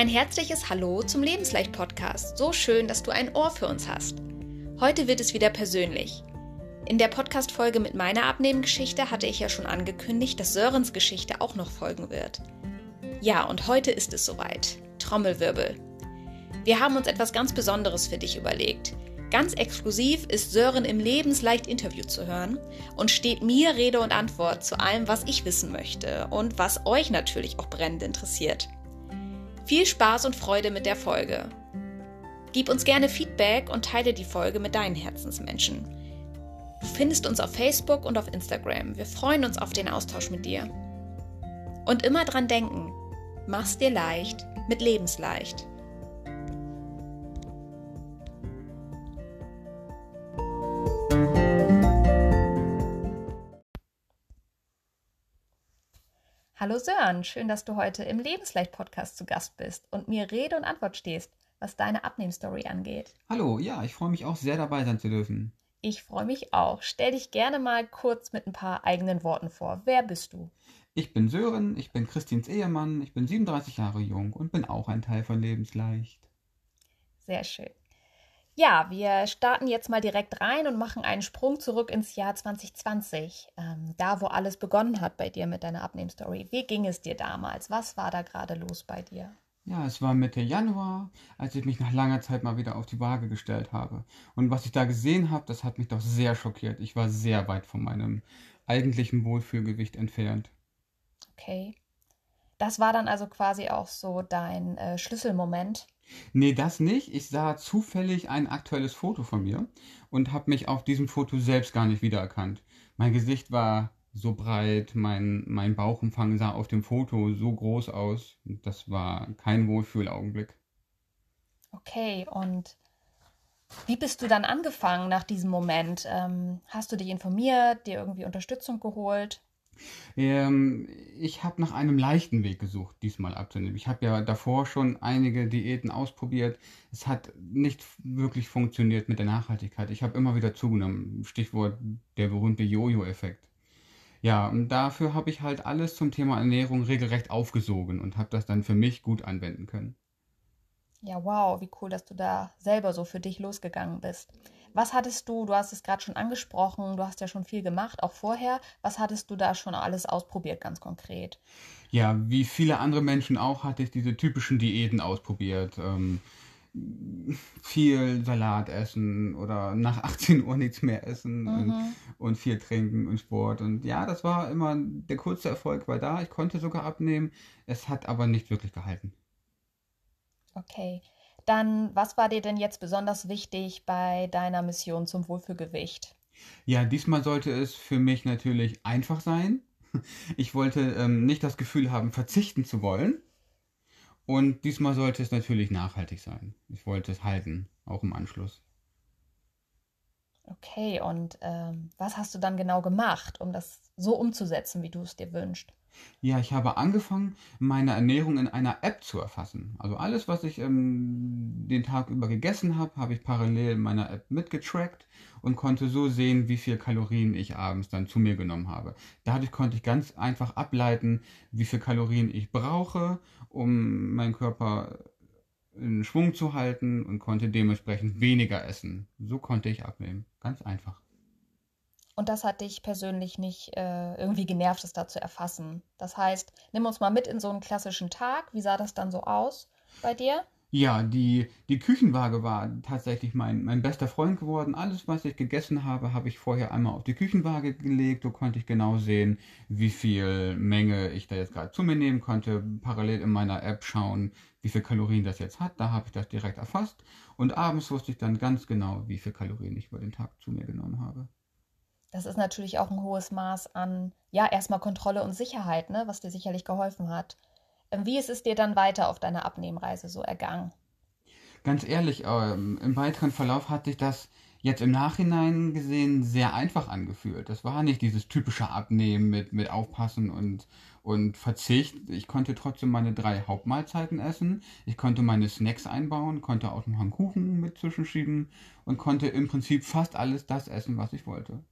Ein herzliches Hallo zum Lebensleicht-Podcast. So schön, dass du ein Ohr für uns hast. Heute wird es wieder persönlich. In der Podcast-Folge mit meiner Abnehmgeschichte hatte ich ja schon angekündigt, dass Sörens Geschichte auch noch folgen wird. Ja, und heute ist es soweit. Trommelwirbel. Wir haben uns etwas ganz Besonderes für dich überlegt. Ganz exklusiv ist Sören im Lebensleicht Interview zu hören und steht mir Rede und Antwort zu allem, was ich wissen möchte und was euch natürlich auch brennend interessiert. Viel Spaß und Freude mit der Folge. Gib uns gerne Feedback und teile die Folge mit deinen Herzensmenschen. Du findest uns auf Facebook und auf Instagram. Wir freuen uns auf den Austausch mit dir. Und immer dran denken, mach's dir leicht mit Lebensleicht. Hallo Sören, schön, dass du heute im Lebensleicht-Podcast zu Gast bist und mir Rede und Antwort stehst, was deine Abnehmstory angeht. Hallo, ja, ich freue mich auch sehr dabei sein zu dürfen. Ich freue mich auch. Stell dich gerne mal kurz mit ein paar eigenen Worten vor. Wer bist du? Ich bin Sören, ich bin Christins Ehemann, ich bin 37 Jahre jung und bin auch ein Teil von Lebensleicht. Sehr schön. Ja, wir starten jetzt mal direkt rein und machen einen Sprung zurück ins Jahr 2020, ähm, da wo alles begonnen hat bei dir mit deiner Abnehmstory. Wie ging es dir damals? Was war da gerade los bei dir? Ja, es war Mitte Januar, als ich mich nach langer Zeit mal wieder auf die Waage gestellt habe. Und was ich da gesehen habe, das hat mich doch sehr schockiert. Ich war sehr weit von meinem eigentlichen Wohlfühlgewicht entfernt. Okay. Das war dann also quasi auch so dein äh, Schlüsselmoment. Nee, das nicht. Ich sah zufällig ein aktuelles Foto von mir und habe mich auf diesem Foto selbst gar nicht wiedererkannt. Mein Gesicht war so breit, mein, mein Bauchumfang sah auf dem Foto so groß aus. Das war kein Wohlfühlaugenblick. Okay, und wie bist du dann angefangen nach diesem Moment? Ähm, hast du dich informiert, dir irgendwie Unterstützung geholt? Ähm, ich habe nach einem leichten Weg gesucht, diesmal abzunehmen. Ich habe ja davor schon einige Diäten ausprobiert. Es hat nicht wirklich funktioniert mit der Nachhaltigkeit. Ich habe immer wieder zugenommen. Stichwort der berühmte Jojo-Effekt. Ja, und dafür habe ich halt alles zum Thema Ernährung regelrecht aufgesogen und habe das dann für mich gut anwenden können. Ja, wow, wie cool, dass du da selber so für dich losgegangen bist. Was hattest du, du hast es gerade schon angesprochen, du hast ja schon viel gemacht, auch vorher. Was hattest du da schon alles ausprobiert, ganz konkret? Ja, wie viele andere Menschen auch, hatte ich diese typischen Diäten ausprobiert. Ähm, viel Salat essen oder nach 18 Uhr nichts mehr essen mhm. und, und, viel trinken und Sport. Und ja, das war immer der kurze Erfolg war da. Ich konnte sogar abnehmen. Es hat aber nicht wirklich gehalten. Okay. Dann, was war dir denn jetzt besonders wichtig bei deiner Mission zum Wohlfühlgewicht? Ja, diesmal sollte es für mich natürlich einfach sein. Ich wollte ähm, nicht das Gefühl haben, verzichten zu wollen. Und diesmal sollte es natürlich nachhaltig sein. Ich wollte es halten, auch im Anschluss. Okay, und ähm, was hast du dann genau gemacht, um das so umzusetzen, wie du es dir wünschst? Ja, ich habe angefangen, meine Ernährung in einer App zu erfassen. Also alles, was ich ähm, den Tag über gegessen habe, habe ich parallel in meiner App mitgetrackt und konnte so sehen, wie viel Kalorien ich abends dann zu mir genommen habe. Dadurch konnte ich ganz einfach ableiten, wie viel Kalorien ich brauche, um meinen Körper in Schwung zu halten und konnte dementsprechend weniger essen. So konnte ich abnehmen. Ganz einfach. Und das hat dich persönlich nicht äh, irgendwie genervt, es da zu erfassen. Das heißt, nimm uns mal mit in so einen klassischen Tag. Wie sah das dann so aus bei dir? Ja, die, die Küchenwaage war tatsächlich mein, mein bester Freund geworden. Alles, was ich gegessen habe, habe ich vorher einmal auf die Küchenwaage gelegt. So konnte ich genau sehen, wie viel Menge ich da jetzt gerade zu mir nehmen konnte. Parallel in meiner App schauen, wie viel Kalorien das jetzt hat. Da habe ich das direkt erfasst. Und abends wusste ich dann ganz genau, wie viel Kalorien ich über den Tag zu mir genommen habe das ist natürlich auch ein hohes Maß an, ja, erstmal Kontrolle und Sicherheit, ne, was dir sicherlich geholfen hat. Ähm, wie ist es dir dann weiter auf deiner Abnehmreise so ergangen? Ganz ehrlich, ähm, im weiteren Verlauf hat sich das jetzt im Nachhinein gesehen sehr einfach angefühlt. Das war nicht dieses typische Abnehmen mit, mit Aufpassen und, und Verzicht. Ich konnte trotzdem meine drei Hauptmahlzeiten essen. Ich konnte meine Snacks einbauen, konnte auch noch einen Kuchen mit zwischenschieben und konnte im Prinzip fast alles das essen, was ich wollte.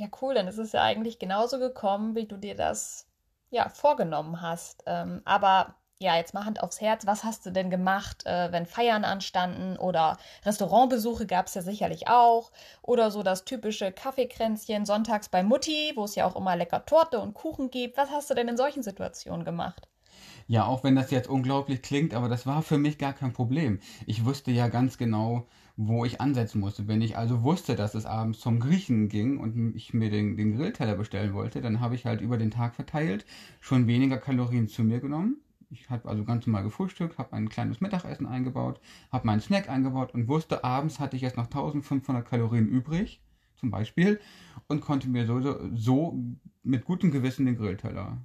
Ja, cool, ist es ja eigentlich genauso gekommen, wie du dir das ja vorgenommen hast. Ähm, aber ja, jetzt mal Hand aufs Herz, was hast du denn gemacht, äh, wenn Feiern anstanden oder Restaurantbesuche gab es ja sicherlich auch oder so das typische Kaffeekränzchen sonntags bei Mutti, wo es ja auch immer lecker Torte und Kuchen gibt. Was hast du denn in solchen Situationen gemacht? Ja, auch wenn das jetzt unglaublich klingt, aber das war für mich gar kein Problem. Ich wusste ja ganz genau, wo ich ansetzen musste. Wenn ich also wusste, dass es abends zum Griechen ging und ich mir den, den Grillteller bestellen wollte, dann habe ich halt über den Tag verteilt schon weniger Kalorien zu mir genommen. Ich habe also ganz normal gefrühstückt, habe ein kleines Mittagessen eingebaut, habe meinen Snack eingebaut und wusste, abends hatte ich jetzt noch 1500 Kalorien übrig, zum Beispiel, und konnte mir so, so mit gutem Gewissen den Grillteller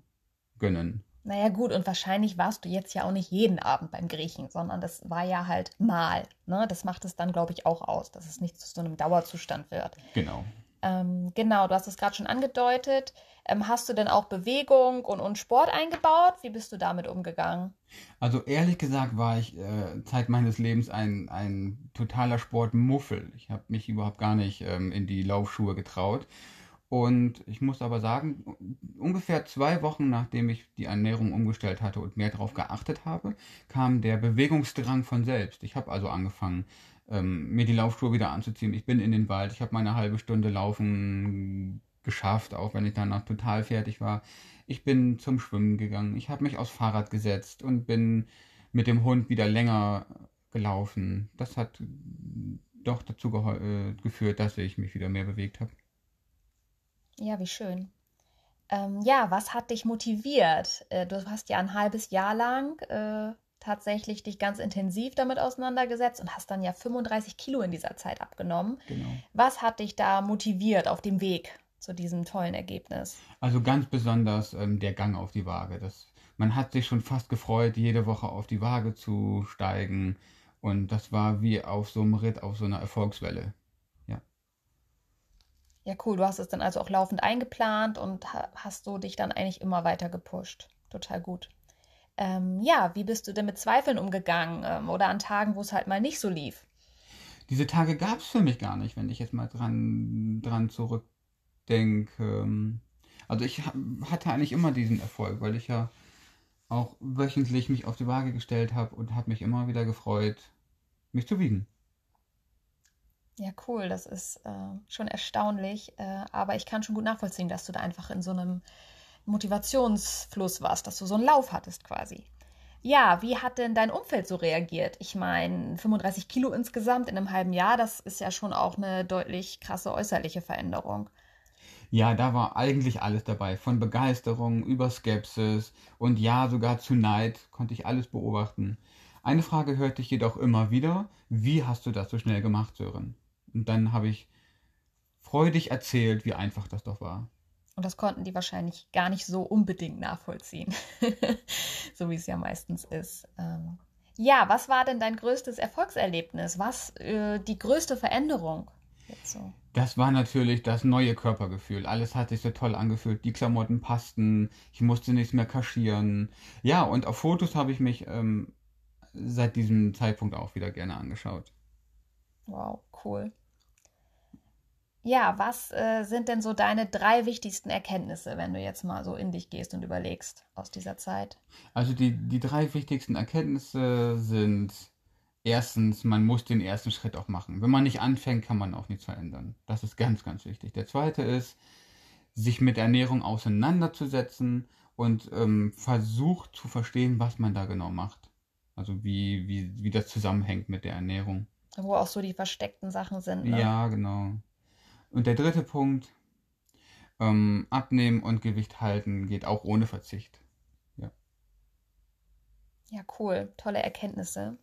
gönnen. Naja, gut, und wahrscheinlich warst du jetzt ja auch nicht jeden Abend beim Griechen, sondern das war ja halt mal. Ne? Das macht es dann, glaube ich, auch aus, dass es nicht zu so einem Dauerzustand wird. Genau. Ähm, genau, du hast es gerade schon angedeutet. Ähm, hast du denn auch Bewegung und, und Sport eingebaut? Wie bist du damit umgegangen? Also ehrlich gesagt war ich äh, Zeit meines Lebens ein, ein totaler Sportmuffel. Ich habe mich überhaupt gar nicht ähm, in die Laufschuhe getraut. Und ich muss aber sagen, ungefähr zwei Wochen nachdem ich die Ernährung umgestellt hatte und mehr darauf geachtet habe, kam der Bewegungsdrang von selbst. Ich habe also angefangen, ähm, mir die Laufschuhe wieder anzuziehen. Ich bin in den Wald, ich habe meine halbe Stunde Laufen geschafft, auch wenn ich danach total fertig war. Ich bin zum Schwimmen gegangen, ich habe mich aufs Fahrrad gesetzt und bin mit dem Hund wieder länger gelaufen. Das hat doch dazu äh, geführt, dass ich mich wieder mehr bewegt habe. Ja, wie schön. Ähm, ja, was hat dich motiviert? Äh, du hast ja ein halbes Jahr lang äh, tatsächlich dich ganz intensiv damit auseinandergesetzt und hast dann ja 35 Kilo in dieser Zeit abgenommen. Genau. Was hat dich da motiviert auf dem Weg zu diesem tollen Ergebnis? Also ganz besonders ähm, der Gang auf die Waage. Das, man hat sich schon fast gefreut, jede Woche auf die Waage zu steigen. Und das war wie auf so einem Ritt, auf so einer Erfolgswelle. Ja, cool. Du hast es dann also auch laufend eingeplant und hast du dich dann eigentlich immer weiter gepusht. Total gut. Ähm, ja, wie bist du denn mit Zweifeln umgegangen ähm, oder an Tagen, wo es halt mal nicht so lief? Diese Tage gab es für mich gar nicht, wenn ich jetzt mal dran, dran zurückdenke. Also ich hatte eigentlich immer diesen Erfolg, weil ich ja auch wöchentlich mich auf die Waage gestellt habe und habe mich immer wieder gefreut, mich zu wiegen. Ja, cool. Das ist äh, schon erstaunlich. Äh, aber ich kann schon gut nachvollziehen, dass du da einfach in so einem Motivationsfluss warst, dass du so einen Lauf hattest quasi. Ja, wie hat denn dein Umfeld so reagiert? Ich meine, 35 Kilo insgesamt in einem halben Jahr, das ist ja schon auch eine deutlich krasse äußerliche Veränderung. Ja, da war eigentlich alles dabei. Von Begeisterung über Skepsis und ja, sogar zu Neid konnte ich alles beobachten. Eine Frage hörte ich jedoch immer wieder. Wie hast du das so schnell gemacht, Sören? Und dann habe ich freudig erzählt, wie einfach das doch war. Und das konnten die wahrscheinlich gar nicht so unbedingt nachvollziehen, so wie es ja meistens ist. Ähm ja, was war denn dein größtes Erfolgserlebnis? Was äh, die größte Veränderung? So? Das war natürlich das neue Körpergefühl. Alles hat sich so toll angefühlt. Die Klamotten passten. Ich musste nichts mehr kaschieren. Ja, und auf Fotos habe ich mich ähm, seit diesem Zeitpunkt auch wieder gerne angeschaut. Wow, cool. Ja, was äh, sind denn so deine drei wichtigsten Erkenntnisse, wenn du jetzt mal so in dich gehst und überlegst aus dieser Zeit? Also die, die drei wichtigsten Erkenntnisse sind erstens, man muss den ersten Schritt auch machen. Wenn man nicht anfängt, kann man auch nichts verändern. Das ist ganz, ganz wichtig. Der zweite ist, sich mit Ernährung auseinanderzusetzen und ähm, versucht zu verstehen, was man da genau macht. Also wie, wie, wie das zusammenhängt mit der Ernährung. Wo auch so die versteckten Sachen sind. Ne? Ja, genau. Und der dritte Punkt, ähm, abnehmen und Gewicht halten geht auch ohne Verzicht. Ja. Ja, cool. Tolle Erkenntnisse.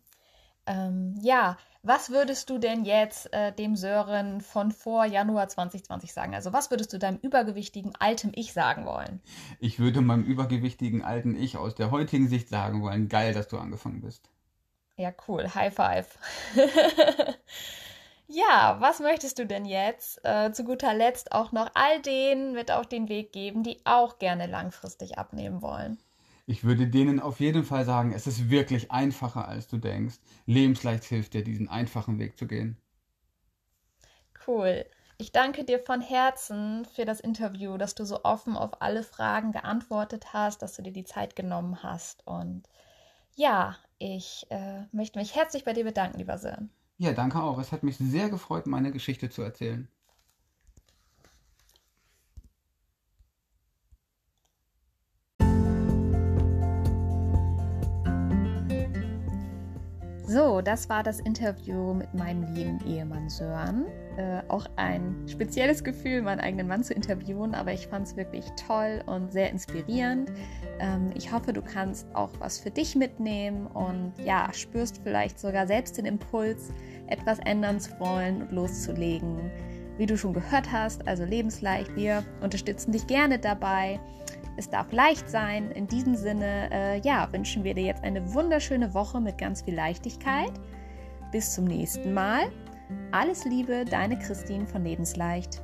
Ähm, ja, was würdest du denn jetzt äh, dem Sören von vor Januar 2020 sagen? Also was würdest du deinem übergewichtigen alten Ich sagen wollen? Ich würde meinem übergewichtigen alten Ich aus der heutigen Sicht sagen wollen, geil, dass du angefangen bist. Ja, cool. High five. Ja, was möchtest du denn jetzt äh, zu guter Letzt auch noch all denen mit auf den Weg geben, die auch gerne langfristig abnehmen wollen? Ich würde denen auf jeden Fall sagen, es ist wirklich einfacher, als du denkst. Lebensleicht hilft dir, diesen einfachen Weg zu gehen. Cool. Ich danke dir von Herzen für das Interview, dass du so offen auf alle Fragen geantwortet hast, dass du dir die Zeit genommen hast. Und Ja, ich äh, möchte mich herzlich bei dir bedanken, lieber Sören. Ja, danke auch. Es hat mich sehr gefreut, meine Geschichte zu erzählen. So, das war das Interview mit meinem lieben Ehemann Sören. Äh, auch ein spezielles Gefühl, meinen eigenen Mann zu interviewen, aber ich fand es wirklich toll und sehr inspirierend. Ähm, ich hoffe, du kannst auch was für dich mitnehmen und ja, spürst vielleicht sogar selbst den Impuls, etwas ändern zu wollen und loszulegen. Wie du schon gehört hast, also lebensleicht, wir unterstützen dich gerne dabei. Es darf leicht sein. In diesem Sinne, äh, ja, wünschen wir dir jetzt eine wunderschöne Woche mit ganz viel Leichtigkeit. Bis zum nächsten Mal. Alles Liebe, deine Christine von Lebensleicht.